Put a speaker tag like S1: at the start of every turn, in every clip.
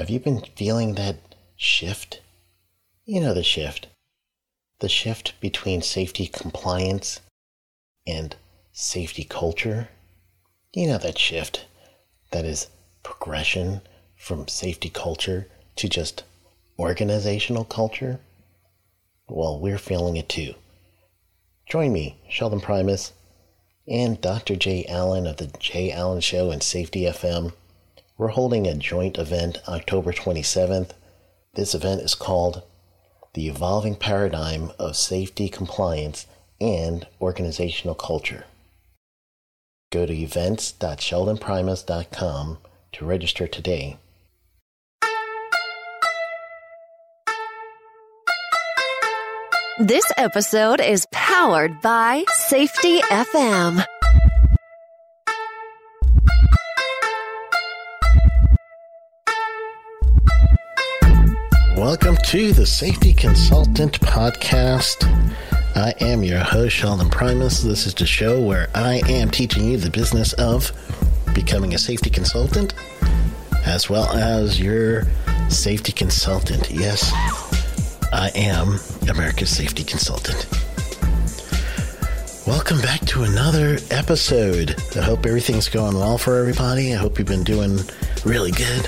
S1: Have you been feeling that shift? You know the shift. The shift between safety compliance and safety culture. You know that shift that is progression from safety culture to just organizational culture? Well, we're feeling it too. Join me, Sheldon Primus, and Dr. Jay Allen of the Jay Allen Show and Safety FM. We're holding a joint event October 27th. This event is called The Evolving Paradigm of Safety Compliance and Organizational Culture. Go to events.sheldonprimus.com to register today.
S2: This episode is powered by Safety FM.
S1: Welcome to the Safety Consultant Podcast. I am your host, Sheldon Primus. This is the show where I am teaching you the business of becoming a safety consultant as well as your safety consultant. Yes, I am America's safety consultant. Welcome back to another episode. I hope everything's going well for everybody. I hope you've been doing really good.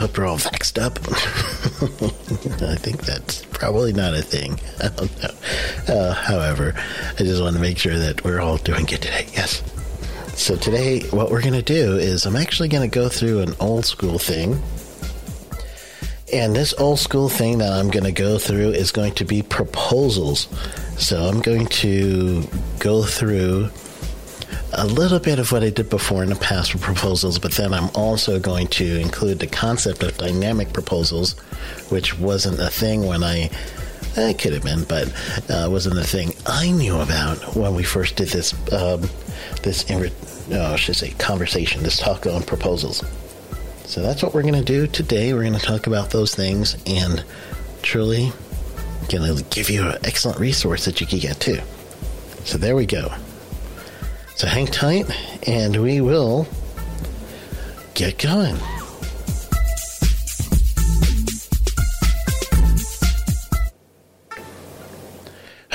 S1: Hope you're all vaxxed up. I think that's probably not a thing. I don't know. Uh, however, I just want to make sure that we're all doing good today. Yes. So today, what we're going to do is I'm actually going to go through an old school thing. And this old school thing that I'm going to go through is going to be proposals. So I'm going to go through a little bit of what I did before in the past for proposals, but then I'm also going to include the concept of dynamic proposals, which wasn't a thing when I. It could have been, but uh, wasn't a thing I knew about when we first did this. Um, this, uh, I should say, conversation. This talk on proposals. So that's what we're going to do today. We're going to talk about those things and truly going to give you an excellent resource that you can get too. So there we go. So hang tight and we will get going.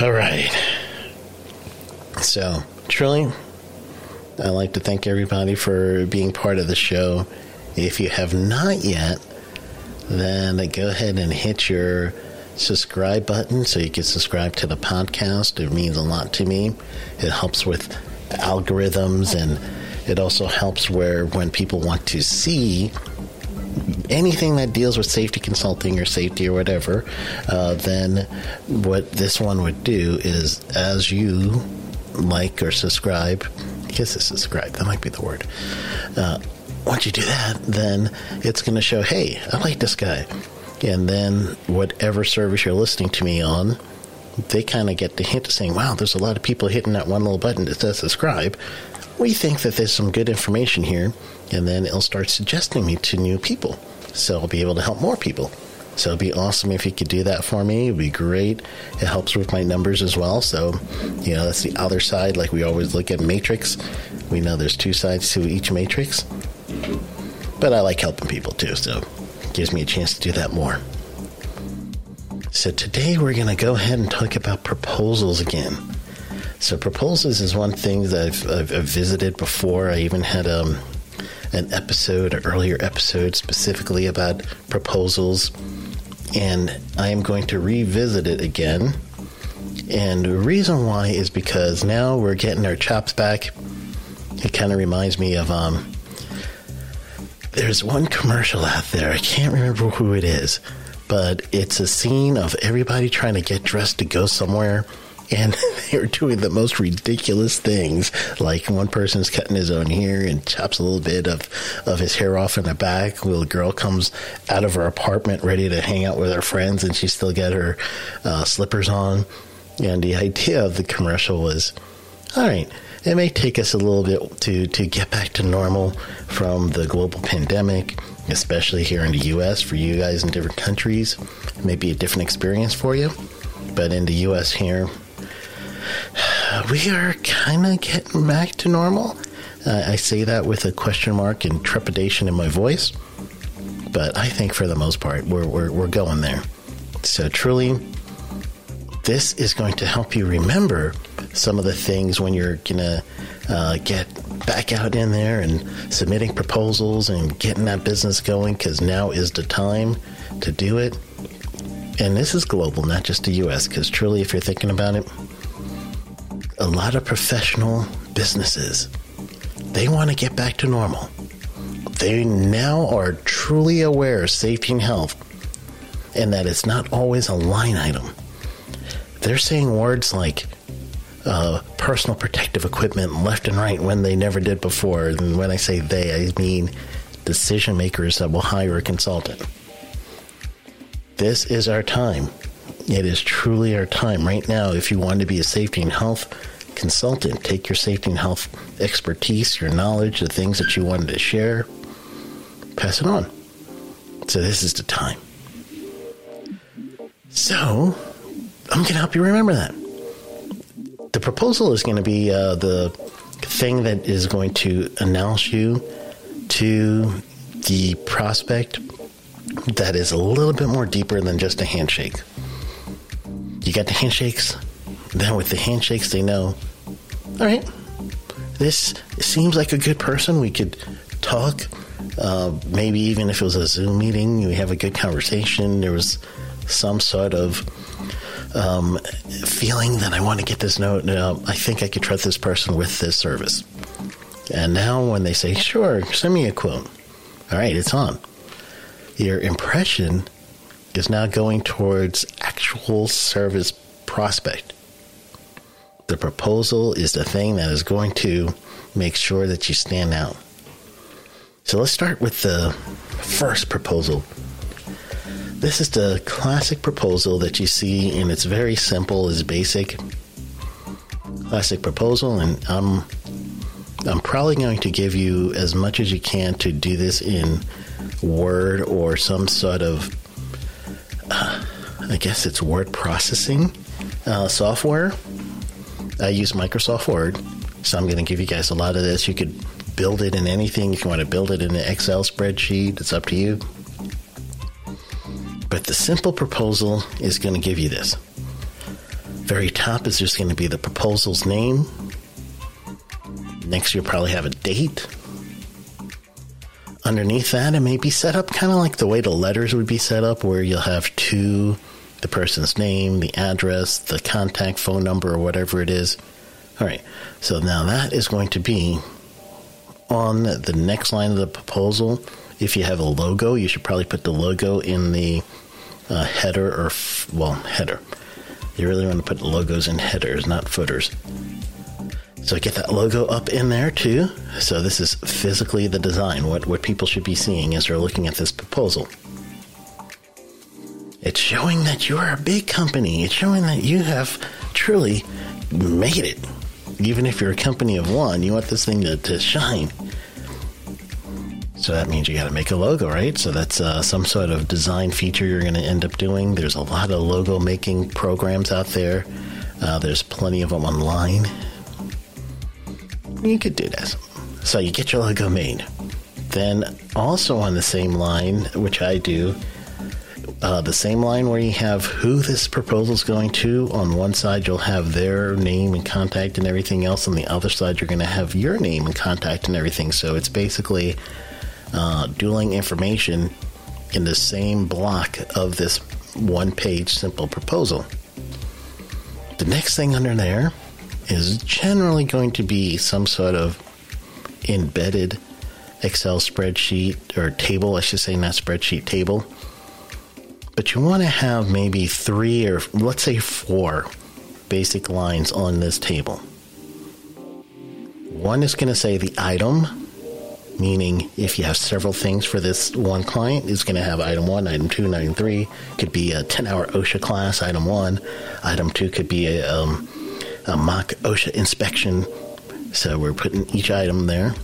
S1: All right. So, truly, I'd like to thank everybody for being part of the show. If you have not yet, then go ahead and hit your subscribe button so you can subscribe to the podcast. It means a lot to me. It helps with algorithms and it also helps where when people want to see anything that deals with safety consulting or safety or whatever, uh, then what this one would do is as you like or subscribe, I guess it's subscribe, that might be the word. Uh, once you do that, then it's going to show, hey, I like this guy. And then whatever service you're listening to me on, they kind of get the hint of saying, wow, there's a lot of people hitting that one little button that says subscribe. We think that there's some good information here, and then it'll start suggesting me to new people. So I'll be able to help more people. So it'd be awesome if you could do that for me. It'd be great. It helps with my numbers as well. So, you know, that's the other side. Like we always look at matrix. We know there's two sides to each matrix. But I like helping people too, so it gives me a chance to do that more. So today we're going to go ahead and talk about proposals again. So proposals is one thing that I've, I've, visited before. I even had um, an episode, an earlier episode specifically about proposals, and I am going to revisit it again. And the reason why is because now we're getting our chops back. It kind of reminds me of um, there's one commercial out there. I can't remember who it is, but it's a scene of everybody trying to get dressed to go somewhere. And they're doing the most ridiculous things. Like one person's cutting his own hair and chops a little bit of, of his hair off in the back. While the girl comes out of her apartment ready to hang out with her friends, and she still got her uh, slippers on. And the idea of the commercial was, all right, it may take us a little bit to, to get back to normal from the global pandemic, especially here in the US. For you guys in different countries, it may be a different experience for you. But in the US here, we are kind of getting back to normal. Uh, I say that with a question mark and trepidation in my voice. but I think for the most part, we're, we're, we're going there. So, truly, this is going to help you remember some of the things when you're to uh, get back out in there and submitting proposals and getting that business going because now is the time to do it. And this is global, not just the US, because truly, if you're thinking about it, a lot of professional businesses they want to get back to normal. They now are truly aware of safety and health and that it's not always a line item. They're saying words like uh, personal protective equipment left and right when they never did before. And when I say they, I mean decision makers that will hire a consultant. This is our time. It is truly our time right now. If you want to be a safety and health consultant, take your safety and health expertise, your knowledge, the things that you wanted to share, pass it on. So this is the time. So I'm going to help you remember that. The proposal is going to be uh, the thing that is going to announce you to the prospect that is a little bit more deeper than just a handshake. You got the handshakes, then with the handshakes, they know, all right, this seems like a good person. We could talk. Uh, maybe even if it was a Zoom meeting, we have a good conversation. There was some sort of um, feeling that I want to get this note. Uh, I think I could trust this person with this service. And now when they say, sure, send me a quote. All right, it's on. Your impression is now going towards actual service prospect. The proposal is the thing that is going to make sure that you stand out. So let's start with the first proposal. This is the classic proposal that you see, and it's very simple, it's basic. Classic proposal, and I'm I'm probably going to give you as much as you can to do this in Word or some sort of, uh, I guess it's word processing uh, software. I use Microsoft Word, so I'm going to give you guys a lot of this. You could build it in anything. If you want to build it in an Excel spreadsheet, it's up to you. But the simple proposal is going to give you this. Very top is just going to be the proposal's name. Next, you'll probably have a date. Underneath that, it may be set up kind of like the way the letters would be set up, where you'll have two the person's name, the address, the contact phone number, or whatever it is. All right, so now that is going to be on the next line of the proposal. If you have a logo, you should probably put the logo in the uh, header or, f- well, header. You really want to put logos in headers, not footers. So get that logo up in there too. So this is physically the design, what, what people should be seeing as they're looking at this proposal. It's showing that you are a big company. It's showing that you have truly made it. Even if you're a company of one, you want this thing to, to shine. So that means you got to make a logo, right? So that's uh, some sort of design feature you're going to end up doing. There's a lot of logo making programs out there. Uh, there's plenty of them online. You could do this. So you get your logo made. Then also on the same line, which I do, uh, the same line where you have who this proposal is going to. On one side, you'll have their name and contact and everything else. On the other side, you're going to have your name and contact and everything. So it's basically uh, dueling information in the same block of this one page simple proposal. The next thing under there is generally going to be some sort of embedded Excel spreadsheet or table, I should say, not spreadsheet, table but you want to have maybe three or let's say four basic lines on this table. One is going to say the item, meaning if you have several things for this one client, it's going to have item one, item two, item three. Could be a 10 hour OSHA class, item one. Item two could be a, um, a mock OSHA inspection. So we're putting each item there.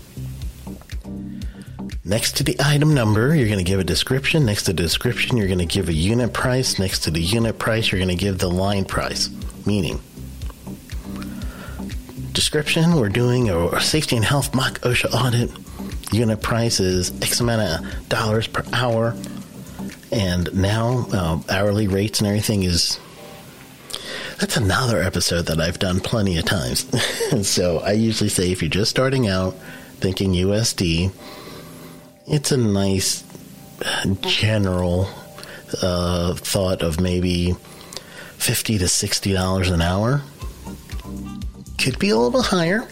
S1: Next to the item number, you're going to give a description. Next to the description, you're going to give a unit price. Next to the unit price, you're going to give the line price. Meaning, description, we're doing a safety and health mock OSHA audit. Unit price is X amount of dollars per hour. And now uh, hourly rates and everything is. That's another episode that I've done plenty of times. so I usually say if you're just starting out thinking USD, it's a nice general uh, thought of maybe 50 to 60 dollars an hour could be a little bit higher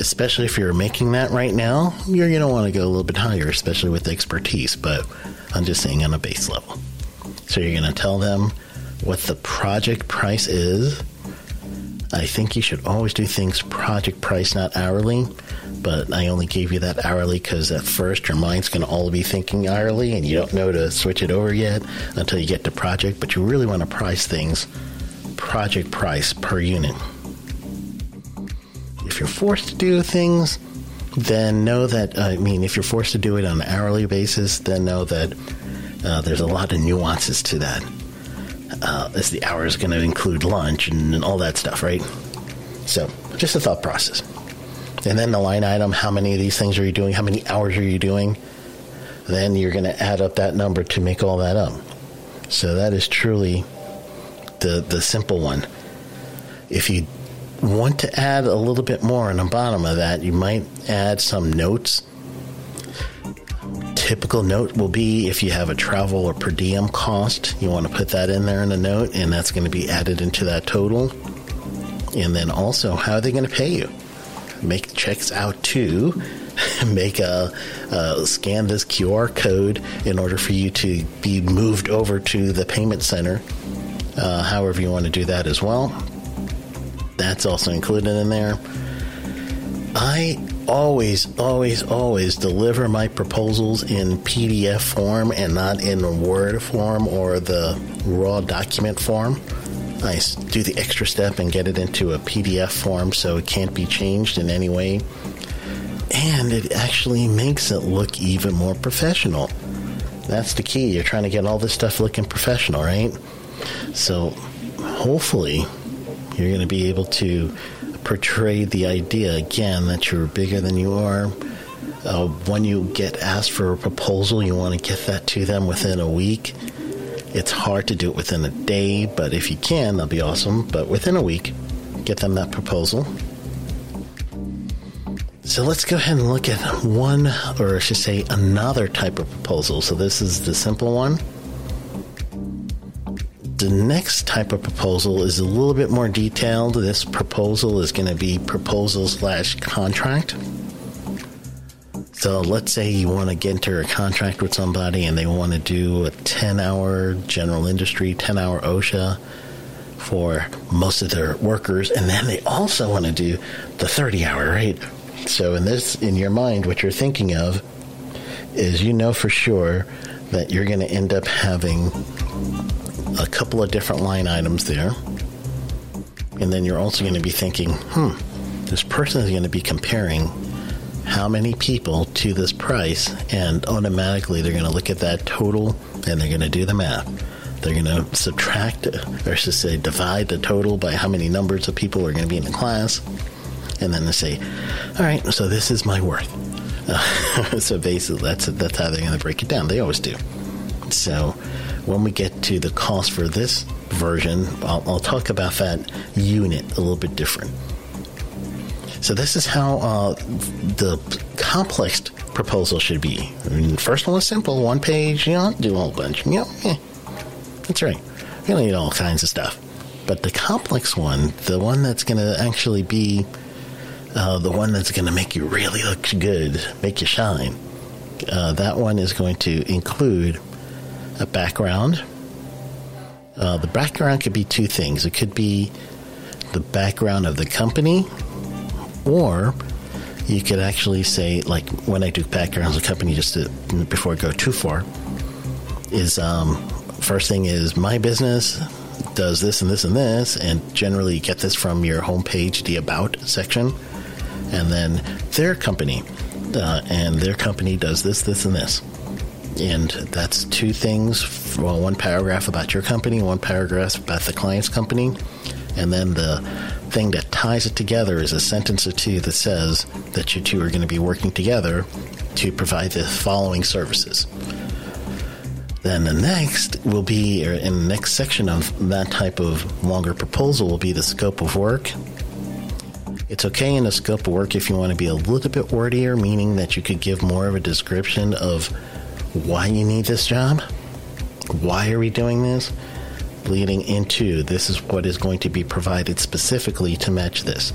S1: especially if you're making that right now you're going to want to go a little bit higher especially with expertise but i'm just saying on a base level so you're going to tell them what the project price is i think you should always do things project price not hourly but I only gave you that hourly because at first your mind's going to all be thinking hourly and you don't know to switch it over yet until you get to project. But you really want to price things project price per unit. If you're forced to do things, then know that, I mean, if you're forced to do it on an hourly basis, then know that uh, there's a lot of nuances to that. Uh, as the hour is going to include lunch and, and all that stuff, right? So, just a thought process. And then the line item, how many of these things are you doing? How many hours are you doing? Then you're going to add up that number to make all that up. So that is truly the the simple one. If you want to add a little bit more on the bottom of that, you might add some notes. Typical note will be if you have a travel or per diem cost, you want to put that in there in a note, and that's going to be added into that total. And then also, how are they going to pay you? make checks out to make a, scan this QR code in order for you to be moved over to the payment center. Uh, however, you want to do that as well. That's also included in there. I always, always, always deliver my proposals in PDF form and not in Word form or the raw document form. I do the extra step and get it into a PDF form so it can't be changed in any way. And it actually makes it look even more professional. That's the key. You're trying to get all this stuff looking professional, right? So hopefully you're going to be able to portray the idea again that you're bigger than you are. Uh, when you get asked for a proposal, you want to get that to them within a week it's hard to do it within a day, but if you can, that'll be awesome. But within a week, get them that proposal. So let's go ahead and look at one, or I should say, another type of proposal. So this is the simple one. The next type of proposal is a little bit more detailed. This proposal is going to be proposal slash contract. So let's say you want to get into a contract with somebody and they want to do a 10 hour general industry, 10 hour OSHA for most of their workers. And then they also want to do the 30 hour, right? So in this, in your mind, what you're thinking of is you know for sure that you're going to end up having a couple of different line items there. And then you're also going to be thinking, hmm, this person is going to be comparing how many people to this price, and automatically they're going to look at that total and they're going to do the math. They're going to subtract, or should say, divide the total by how many numbers of people are going to be in the class, and then they say, "All right, so this is my worth." Uh, so basically, that's that's how they're going to break it down. They always do. So when we get to the cost for this version, I'll, I'll talk about that unit a little bit different. So this is how uh, the complex proposal should be. I mean, first one was simple, one page. You don't do a whole bunch. You know, eh, that's right. You don't need all kinds of stuff. But the complex one, the one that's going to actually be uh, the one that's going to make you really look good, make you shine. Uh, that one is going to include a background. Uh, the background could be two things. It could be the background of the company or you could actually say, like when I do backgrounds of company, just to, before I go too far, is um, first thing is my business does this and this and this, and generally get this from your homepage, the About section, and then their company, uh, and their company does this, this, and this. And that's two things. Well, one paragraph about your company, one paragraph about the client's company, and then the thing that ties it together is a sentence or two that says that you two are going to be working together to provide the following services. Then the next will be, in the next section of that type of longer proposal, will be the scope of work. It's okay in the scope of work if you want to be a little bit wordier, meaning that you could give more of a description of why you need this job. Why are we doing this? Leading into this is what is going to be provided specifically to match this.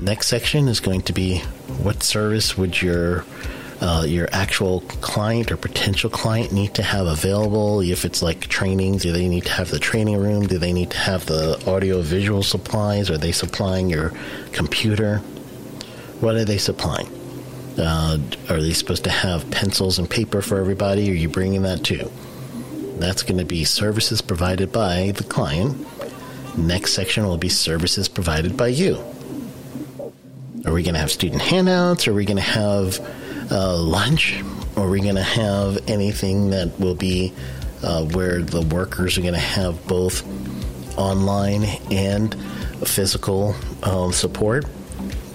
S1: Next section is going to be what service would your uh, your actual client or potential client need to have available. If it's like training, do they need to have the training room? Do they need to have the audio visual supplies? Are they supplying your computer? What are they supplying? Uh, are they supposed to have pencils and paper for everybody? Are you bringing that too? That's going to be services provided by the client. Next section will be services provided by you. Are we going to have student handouts? Are we going to have uh, lunch? Are we going to have anything that will be uh, where the workers are going to have both online and physical um, support?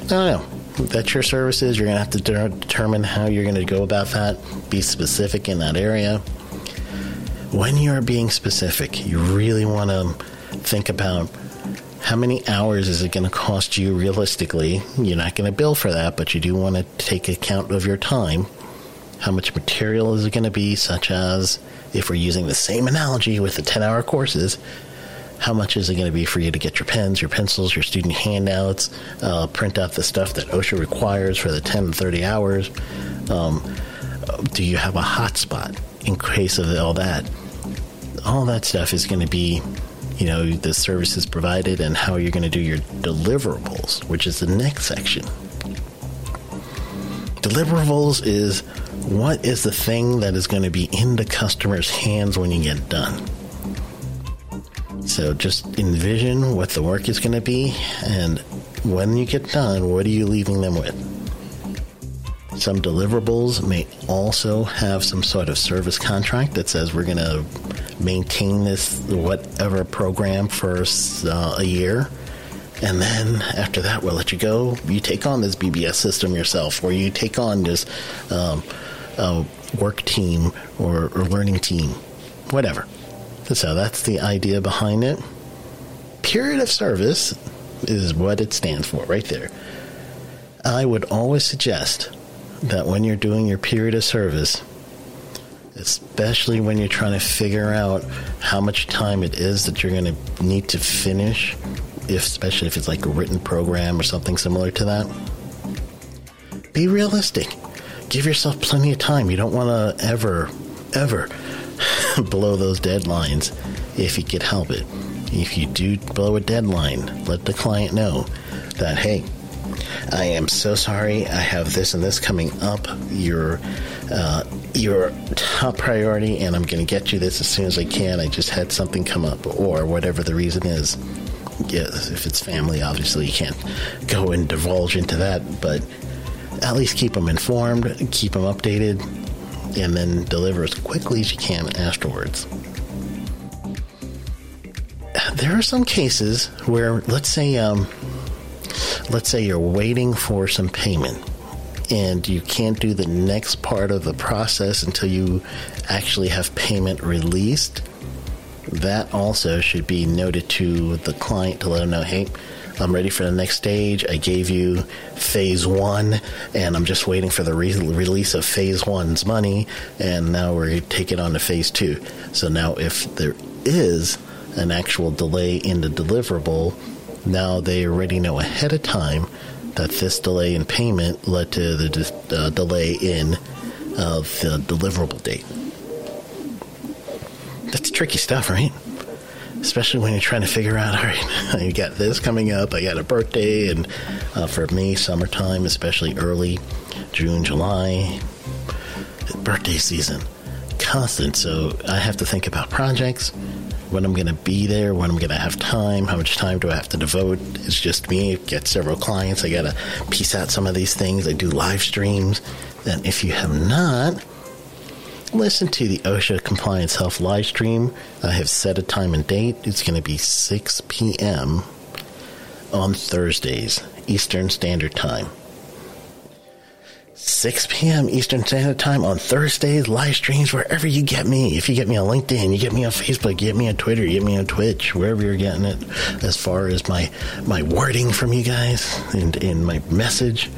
S1: I don't know. That's your services. You're going to have to de- determine how you're going to go about that. Be specific in that area. When you are being specific, you really want to think about how many hours is it going to cost you realistically? You're not going to bill for that, but you do want to take account of your time. How much material is it going to be, such as if we're using the same analogy with the 10 hour courses, how much is it going to be for you to get your pens, your pencils, your student handouts, uh, print out the stuff that OSHA requires for the 10 and 30 hours? Um, do you have a hotspot in case of all that? All that stuff is going to be you know, the services provided and how you're going to do your deliverables, which is the next section. Deliverables is what is the thing that is going to be in the customer's hands when you get done. So just envision what the work is going to be, and when you get done, what are you leaving them with? Some deliverables may also have some sort of service contract that says we're going to maintain this whatever program for uh, a year. And then after that, we'll let you go. You take on this BBS system yourself, or you take on this um, uh, work team or, or learning team, whatever. So that's the idea behind it. Period of service is what it stands for, right there. I would always suggest that when you're doing your period of service, especially when you're trying to figure out how much time it is that you're going to need to finish, if, especially if it's like a written program or something similar to that. Be realistic. Give yourself plenty of time. You don't want to ever, ever blow those deadlines if you could help it. If you do blow a deadline, let the client know that, hey, I am so sorry. I have this and this coming up. Your uh, your top priority, and I'm going to get you this as soon as I can. I just had something come up, or whatever the reason is. Yeah, if it's family, obviously you can't go and divulge into that, but at least keep them informed, keep them updated, and then deliver as quickly as you can afterwards. There are some cases where, let's say, um, let's say you're waiting for some payment and you can't do the next part of the process until you actually have payment released, that also should be noted to the client to let them know, hey, I'm ready for the next stage. I gave you phase one, and I'm just waiting for the re- release of phase one's money, and now we're taking on to phase two. So now, if there is an actual delay in the deliverable, now they already know ahead of time that this delay in payment led to the de- uh, delay in uh, the deliverable date. That's tricky stuff, right? Especially when you're trying to figure out, all right, you got this coming up, I got a birthday, and uh, for me, summertime, especially early June, July, birthday season, constant. So I have to think about projects when I'm going to be there, when I'm going to have time, how much time do I have to devote. It's just me, get several clients. I got to piece out some of these things. I do live streams. Then, if you have not, listen to the OSHA Compliance Health live stream. I have set a time and date. It's going to be 6 p.m. on Thursdays, Eastern Standard Time. 6 p.m. Eastern Standard Time on Thursdays, live streams wherever you get me. If you get me on LinkedIn, you get me on Facebook, you get me on Twitter, you get me on Twitch, wherever you're getting it. As far as my my wording from you guys and, and my message,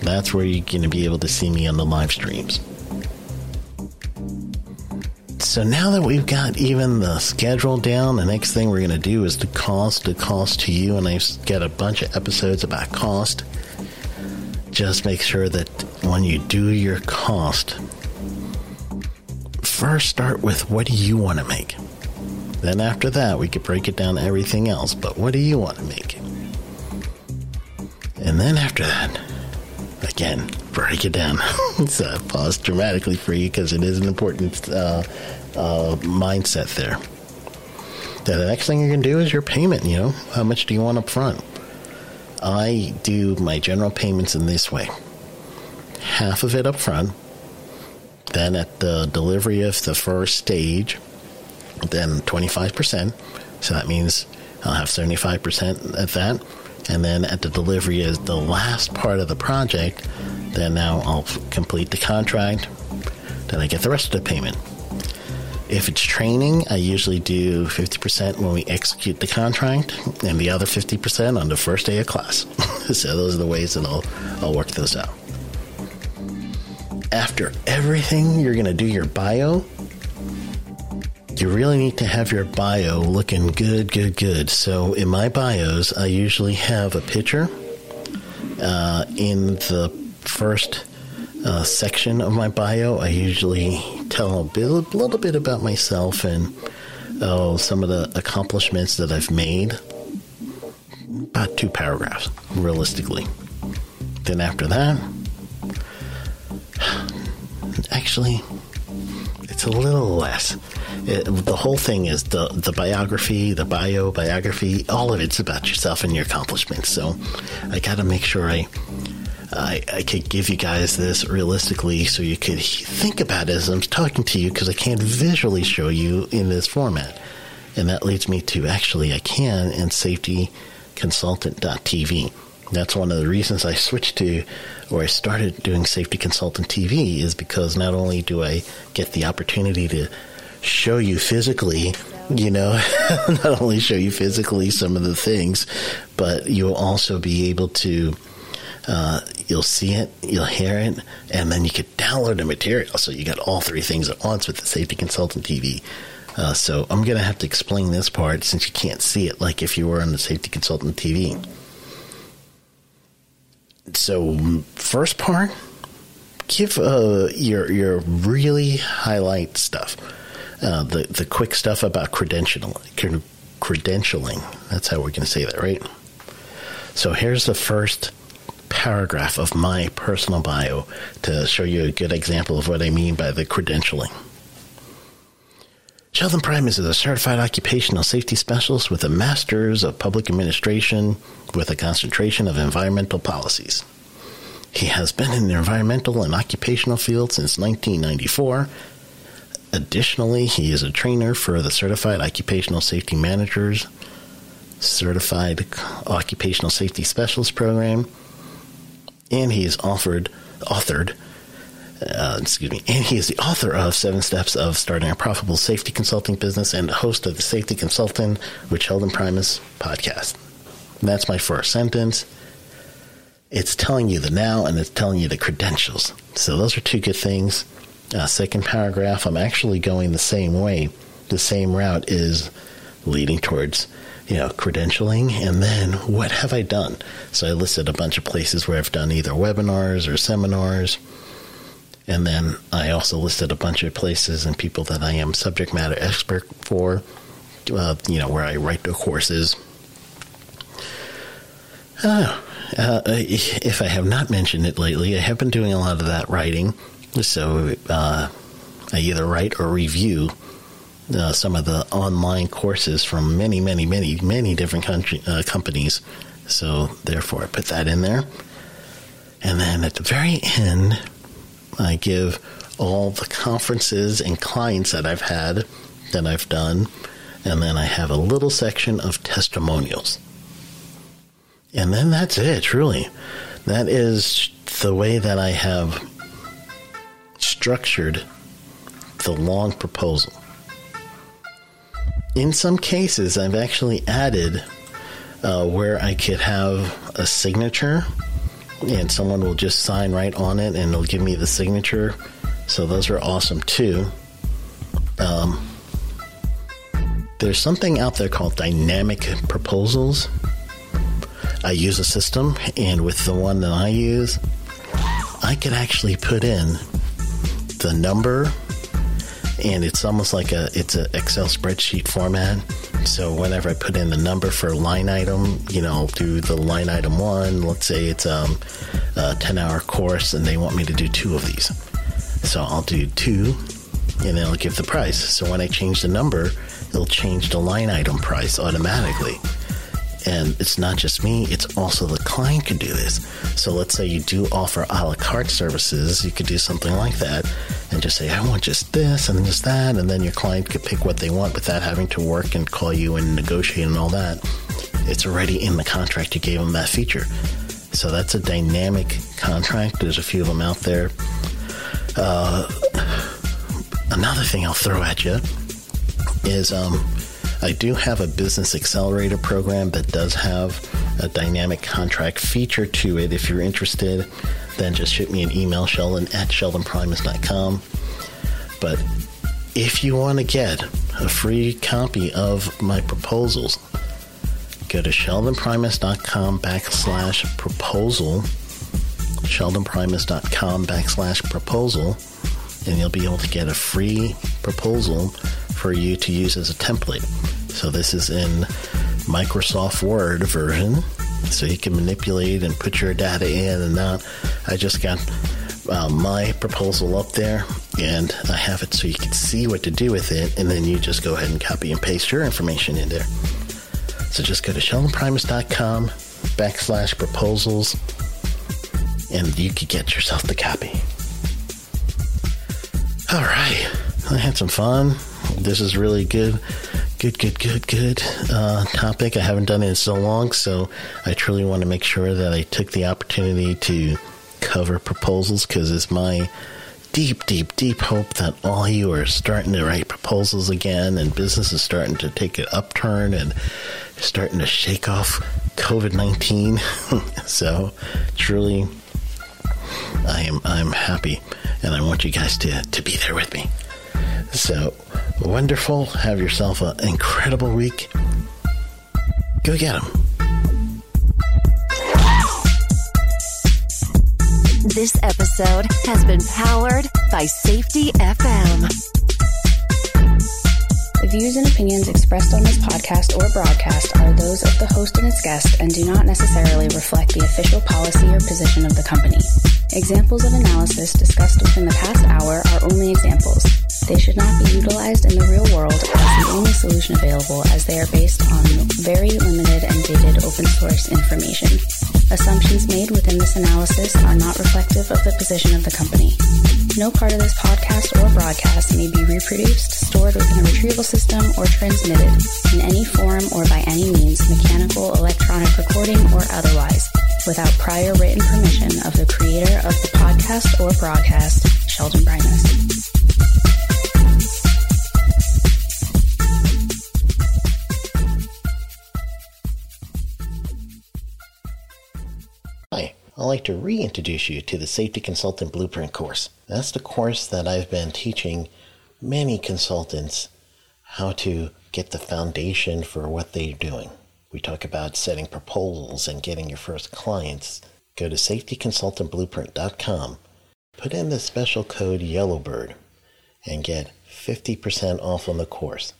S1: that's where you're going to be able to see me on the live streams. So now that we've got even the schedule down, the next thing we're going to do is the cost, the cost to you, and I've got a bunch of episodes about cost. Just make sure that when you do your cost, first start with what do you want to make? Then after that, we could break it down to everything else, but what do you want to make? And then after that, again, break it down. so uh, pause dramatically for you because it is an important uh, uh, mindset there. the next thing going to do is your payment. You know, how much do you want up front? I do my general payments in this way half of it up front, then at the delivery of the first stage, then 25%. So that means I'll have 75% at that. And then at the delivery of the last part of the project, then now I'll complete the contract. Then I get the rest of the payment. If it's training, I usually do 50% when we execute the contract and the other 50% on the first day of class. so those are the ways that I'll, I'll work those out. After everything, you're going to do your bio. You really need to have your bio looking good, good, good. So in my bios, I usually have a picture uh, in the first uh, section of my bio, I usually tell a, little bit about myself and oh, some of the accomplishments that I've made. About two paragraphs, realistically. Then after that, actually, it's a little less. It, the whole thing is the the biography, the bio biography, all of it's about yourself and your accomplishments. So I got to make sure I I, I could give you guys this realistically so you could think about it as I'm talking to you because I can't visually show you in this format. And that leads me to actually, I can in safetyconsultant.tv. That's one of the reasons I switched to or I started doing Safety Consultant TV is because not only do I get the opportunity to show you physically you know, not only show you physically some of the things, but you'll also be able to uh, you'll see it, you'll hear it, and then you can download the material. So you got all three things at once with the Safety Consultant TV. Uh, so I'm going to have to explain this part since you can't see it like if you were on the Safety Consultant TV. So first part, give uh, your your really highlight stuff, uh, the the quick stuff about credentialing. Credentialing. That's how we're going to say that, right? So here's the first paragraph of my personal bio to show you a good example of what I mean by the credentialing. Sheldon Primus is a certified occupational safety specialist with a master's of public administration with a concentration of environmental policies. He has been in the environmental and occupational field since 1994. Additionally, he is a trainer for the Certified Occupational Safety Managers, Certified Occupational Safety Specialist Program, and he is offered authored uh, excuse me, and he is the author of Seven Steps of Starting a Profitable Safety Consulting Business and host of the Safety Consultant with Sheldon Primus podcast. That's my first sentence. It's telling you the now and it's telling you the credentials. So those are two good things. Uh, second paragraph, I'm actually going the same way. The same route is leading towards you know, credentialing, and then what have I done? So I listed a bunch of places where I've done either webinars or seminars, and then I also listed a bunch of places and people that I am subject matter expert for, uh, you know, where I write the courses. Uh, uh, if I have not mentioned it lately, I have been doing a lot of that writing. So uh, I either write or review uh, some of the online courses from many, many, many, many different country, uh, companies. So, therefore, I put that in there. And then at the very end, I give all the conferences and clients that I've had that I've done. And then I have a little section of testimonials. And then that's it, truly. That is the way that I have structured the long proposal. In some cases, I've actually added uh, where I could have a signature and someone will just sign right on it and they'll give me the signature. So those are awesome too. Um, there's something out there called dynamic proposals. I use a system, and with the one that I use, I could actually put in the number, and it's almost like a it's an Excel spreadsheet format. So whenever I put in the number for a line item, you know, do the line item one. Let's say it's um, a ten hour course, and they want me to do two of these. So I'll do two, and then I'll give the price. So when I change the number, it'll change the line item price automatically. And it's not just me, it's also the client can do this. So let's say you do offer a la carte services, you could do something like that and just say, I want just this and just that. And then your client could pick what they want without having to work and call you and negotiate and all that. It's already in the contract. You gave them that feature. So that's a dynamic contract. There's a few of them out there. Uh, another thing I'll throw at you is um, I do have a business accelerator program that does have a dynamic contract feature to it. If you're interested, then just shoot me an email, Sheldon at sheldonprimus.com. But if you want to get a free copy of my proposals, go to sheldonprimus.com backslash proposal, sheldonprimus.com backslash proposal, and you'll be able to get a free proposal for you to use as a template. So this is in Microsoft Word version, so you can manipulate and put your data in and out. I just got uh, my proposal up there, and I have it so you can see what to do with it, and then you just go ahead and copy and paste your information in there. So just go to sheldonprimus.com backslash proposals, and you could get yourself the copy. All right, I had some fun. This is really good good, good, good, good uh, topic. I haven't done it in so long, so I truly want to make sure that I took the opportunity to cover proposals because it's my deep, deep, deep hope that all you are starting to write proposals again and business is starting to take an upturn and starting to shake off COVID 19. so, truly, I am I'm happy and I want you guys to, to be there with me. So, wonderful. Have yourself an incredible week. Go get them.
S2: This episode has been powered by Safety FM.
S3: The views and opinions expressed on this podcast or broadcast are those of the host and its guest and do not necessarily reflect the official policy or position of the company. Examples of analysis discussed within the past hour are only examples. They should not be utilized in the real world as the only solution available as they are based on very limited and dated open source information. Assumptions made within this analysis are not reflective of the position of the company. No part of this podcast or broadcast may be reproduced, stored within a retrieval system, or transmitted in any form or by any means, mechanical, electronic recording, or otherwise, without prior written permission of the creator of the podcast or broadcast, Sheldon Primus.
S1: I'd like to reintroduce you to the Safety Consultant Blueprint course. That's the course that I've been teaching many consultants how to get the foundation for what they're doing. We talk about setting proposals and getting your first clients. Go to safetyconsultantblueprint.com, put in the special code Yellowbird, and get 50% off on the course.